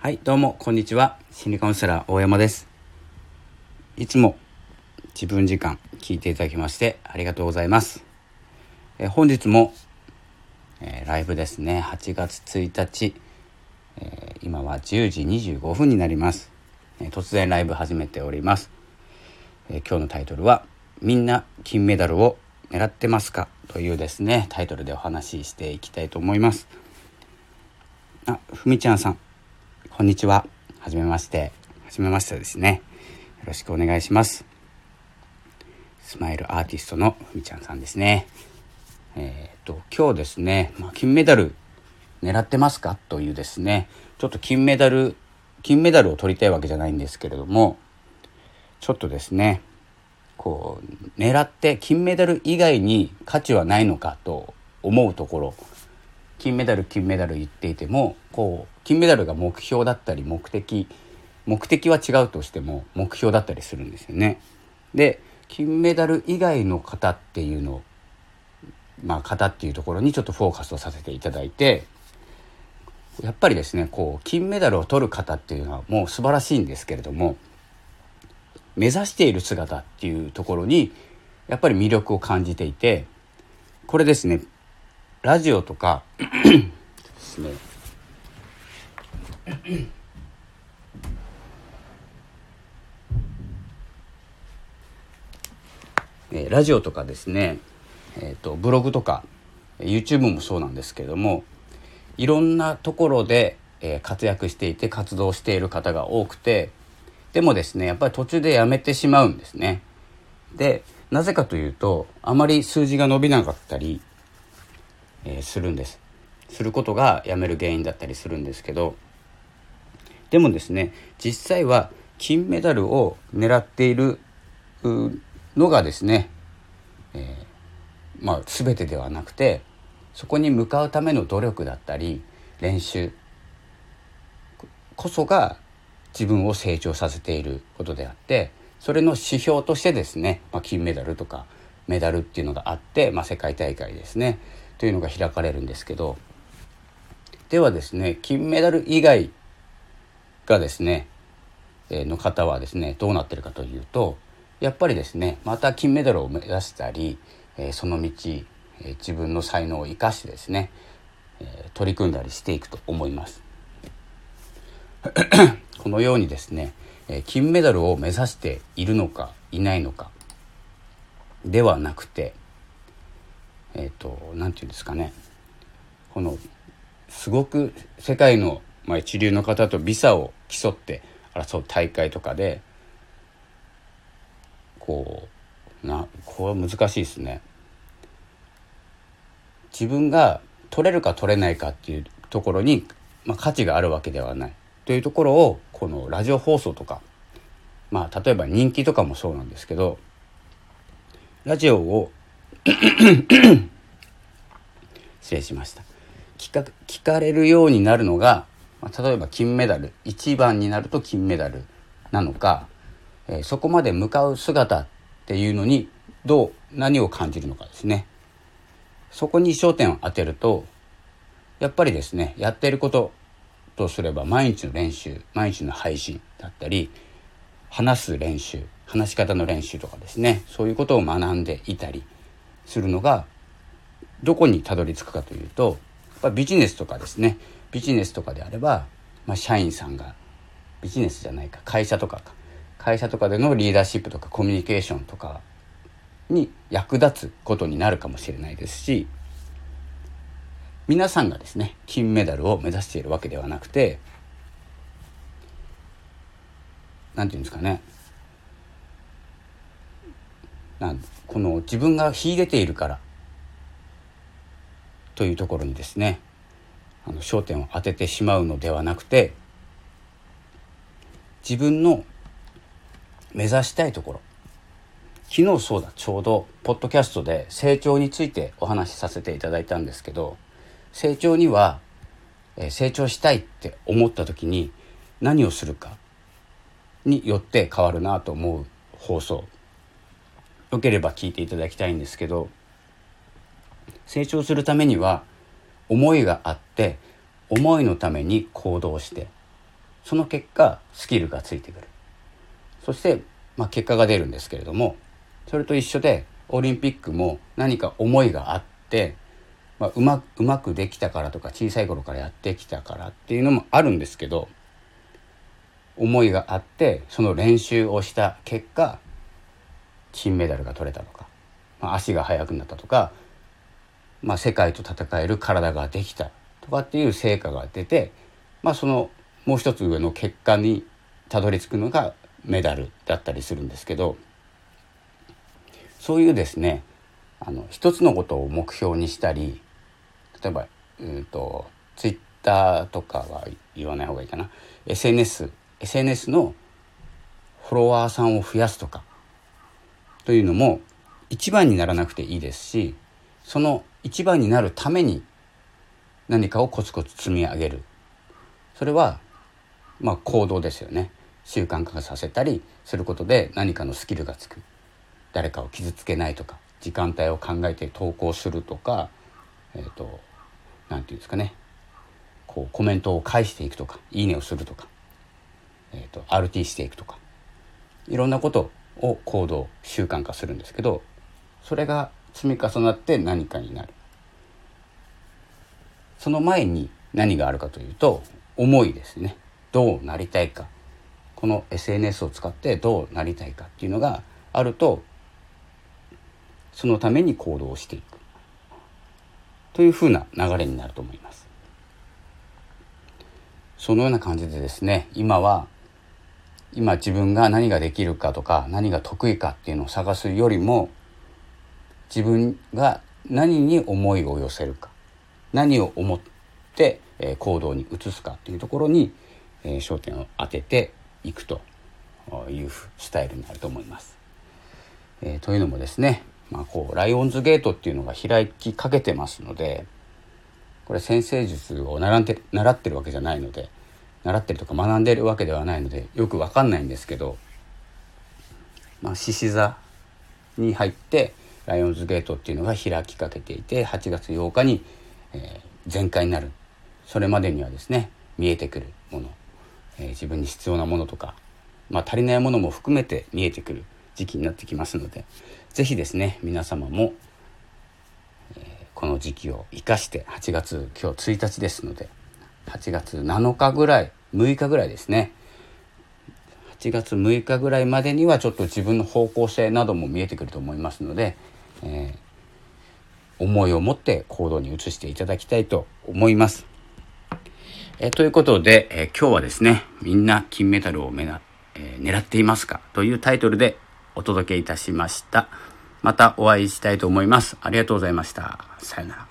はい、どうも、こんにちは。心理カウンセラー大山です。いつも自分時間聞いていただきましてありがとうございます。え本日も、えーライブですね、8月1日、えー今は10時25分になります。えー突然ライブ始めております。え今日のタイトルは「みんな金メダルを狙ってますか?」というですねタイトルでお話ししていきたいと思います。あ、ふみちゃんさん、こんにちは。はじめまして。はじめましてですね。よろしくお願いします。スマイルアーティストのふみちゃんさんですね。えっ、と、今日ですね、まあ、金メダル狙ってますか？というですね、ちょっと金メダル、金メダルを取りたいわけじゃないんですけれども、ちょっとですね、こう、狙って金メダル以外に価値はないのかと思うところ、金メダル金メダル言っていてもこう金メダルが目標だったり目的目的は違うとしても目標だったりするんですよね。で金メダル以外の方っていうのまあ方っていうところにちょっとフォーカスをさせていただいてやっぱりですねこう金メダルを取る方っていうのはもう素晴らしいんですけれども目指している姿っていうところにやっぱり魅力を感じていてこれですねラジオとか ですね ラジオとかですね、えー、とブログとか YouTube もそうなんですけれどもいろんなところで、えー活躍していて活動している方が多くてでもですねやっぱり途中でやめてしまうんですね。でなぜかというとあまり数字が伸びなかったりえーするんですすることがやめる原因だったりするんですけどでもですね実際は金メダルを狙っているのがですね、えーまあ全てではなくてそこに向かうための努力だったり練習こそが自分を成長させていることであってそれの指標としてですね、まあ、金メダルとかメダルっていうのがあって、まあ、世界大会ですねというのが開かれるんですけどではですね金メダル以外がですね、えの方はですねどうなってるかというとやっぱりですねまた金メダルを目指したり、えその道、え自分の才能を生かしてですね、え取り組んだりしていくと思います。このようにですね、え金メダルを目指しているのかいないのかではなくてえっ、と何て言うんですかねこのすごく世界の、まあ、一流の方とビザを競って争う大会とかでこうなこれは難しいですね。自分が取れるか取れないかっていうところに、まあ、価値があるわけではないというところをこのラジオ放送とか、まあ、例えば人気とかもそうなんですけどラジオを 失礼しました聞か聞かれるようになるのが、まあ、例えば金メダル1番になると金メダルなのか、えーそこまで向かう姿っていうのにどう何を感じるのかですね。そこに焦点を当てるとやっぱりですねやっていることとすれば毎日の練習毎日の配信だったり話す練習話し方の練習とかですねそういうことを学んでいたりするのがどこにたどり着くかというとやっぱビジネスとかですね。ビジネスとかであれば、まあ、社員さんがビジネスじゃないか会社とか会社とかでのリーダーシップとかコミュニケーションとかに役立つことになるかもしれないですし皆さんがですね金メダルを目指しているわけではなくてなんていうんですかね。なんこの自分が秀でているからというところにですねあの焦点を当ててしまうのではなくて自分の目指したいところ昨日そうだちょうどポッドキャストで成長についてお話しさせていただいたんですけど成長には、え成長したいって思った時に何をするかによって変わるなと思う放送よければ聞いていただきたいんですけど成長するためには思いがあって思いのために行動してその結果スキルがついてくる。そして、まあ、結果が出るんですけれどもそれと一緒でオリンピックも何か思いがあって、まあ、うまうまくできたからとか小さい頃からやってきたからっていうのもあるんですけど思いがあってその練習をした結果金メダルが取れたとか、まあ、足が速くなったとか、まあ、世界と戦える体ができたとかっていう成果が出て、まあ、そのもう一つ上の結果にたどり着くのがメダルだったりするんですけどそういうですねあの一つのことを目標にしたり例えば、うんと、ツイッターとかは言わない方がいいかな。SNS SNS のフォロワーさんを増やすとかというのも一番にならなくていいですしその一番になるために何かをコツコツ積み上げる。それはまあ行動ですよね。習慣化させたりすることで何かのスキルがつく。誰かを傷つけないとか時間帯を考えて投稿するとかえっ、ー、と何て言うんですかね。こうコメントを返していくとかいいねをするとか、えーと、と RT していくとかいろんなことを行動習慣化するんですけどそれが積み重なって何かになる。その前に何があるかというと思いですね。どうなりたいか。この SNS を使ってどうなりたいかっていうのがあるとそのために行動していく。というふうな流れになると思います。そのような感じでですね今は今自分が何ができるかとか何が得意かっていうのを探すよりも自分が何に思いを寄せるか何を思って行動に移すかっていうところに焦点を当てていくというスタイルになると思います。え、というのもですね、まあ、こうライオンズゲートっていうのが開きかけてますのでこれ先生術を習って習ってるわけじゃないので習ってるとか学んでるわけではないのでよく分かんないんですけどまあ獅子座に入ってライオンズゲートっていうのが開きかけていて8月8日に、えー、全開になる。それまでにはですね見えてくるものえー、自分に必要なものとか、まあ、足りないものも含めて見えてくる時期になってきますので是非ですね皆様も、えー、この時期を生かして8月今日1日ですので8月7日ぐらい6日ぐらいですね8月6日ぐらいまでにはちょっと自分の方向性なども見えてくると思いますので、えー、思いを持って行動に移していただきたいと思います。えということで、え今日はですね、みんな金メダルを目な、え、狙っていますかというタイトルでお届けいたしました。またお会いしたいと思います。ありがとうございました。さよなら。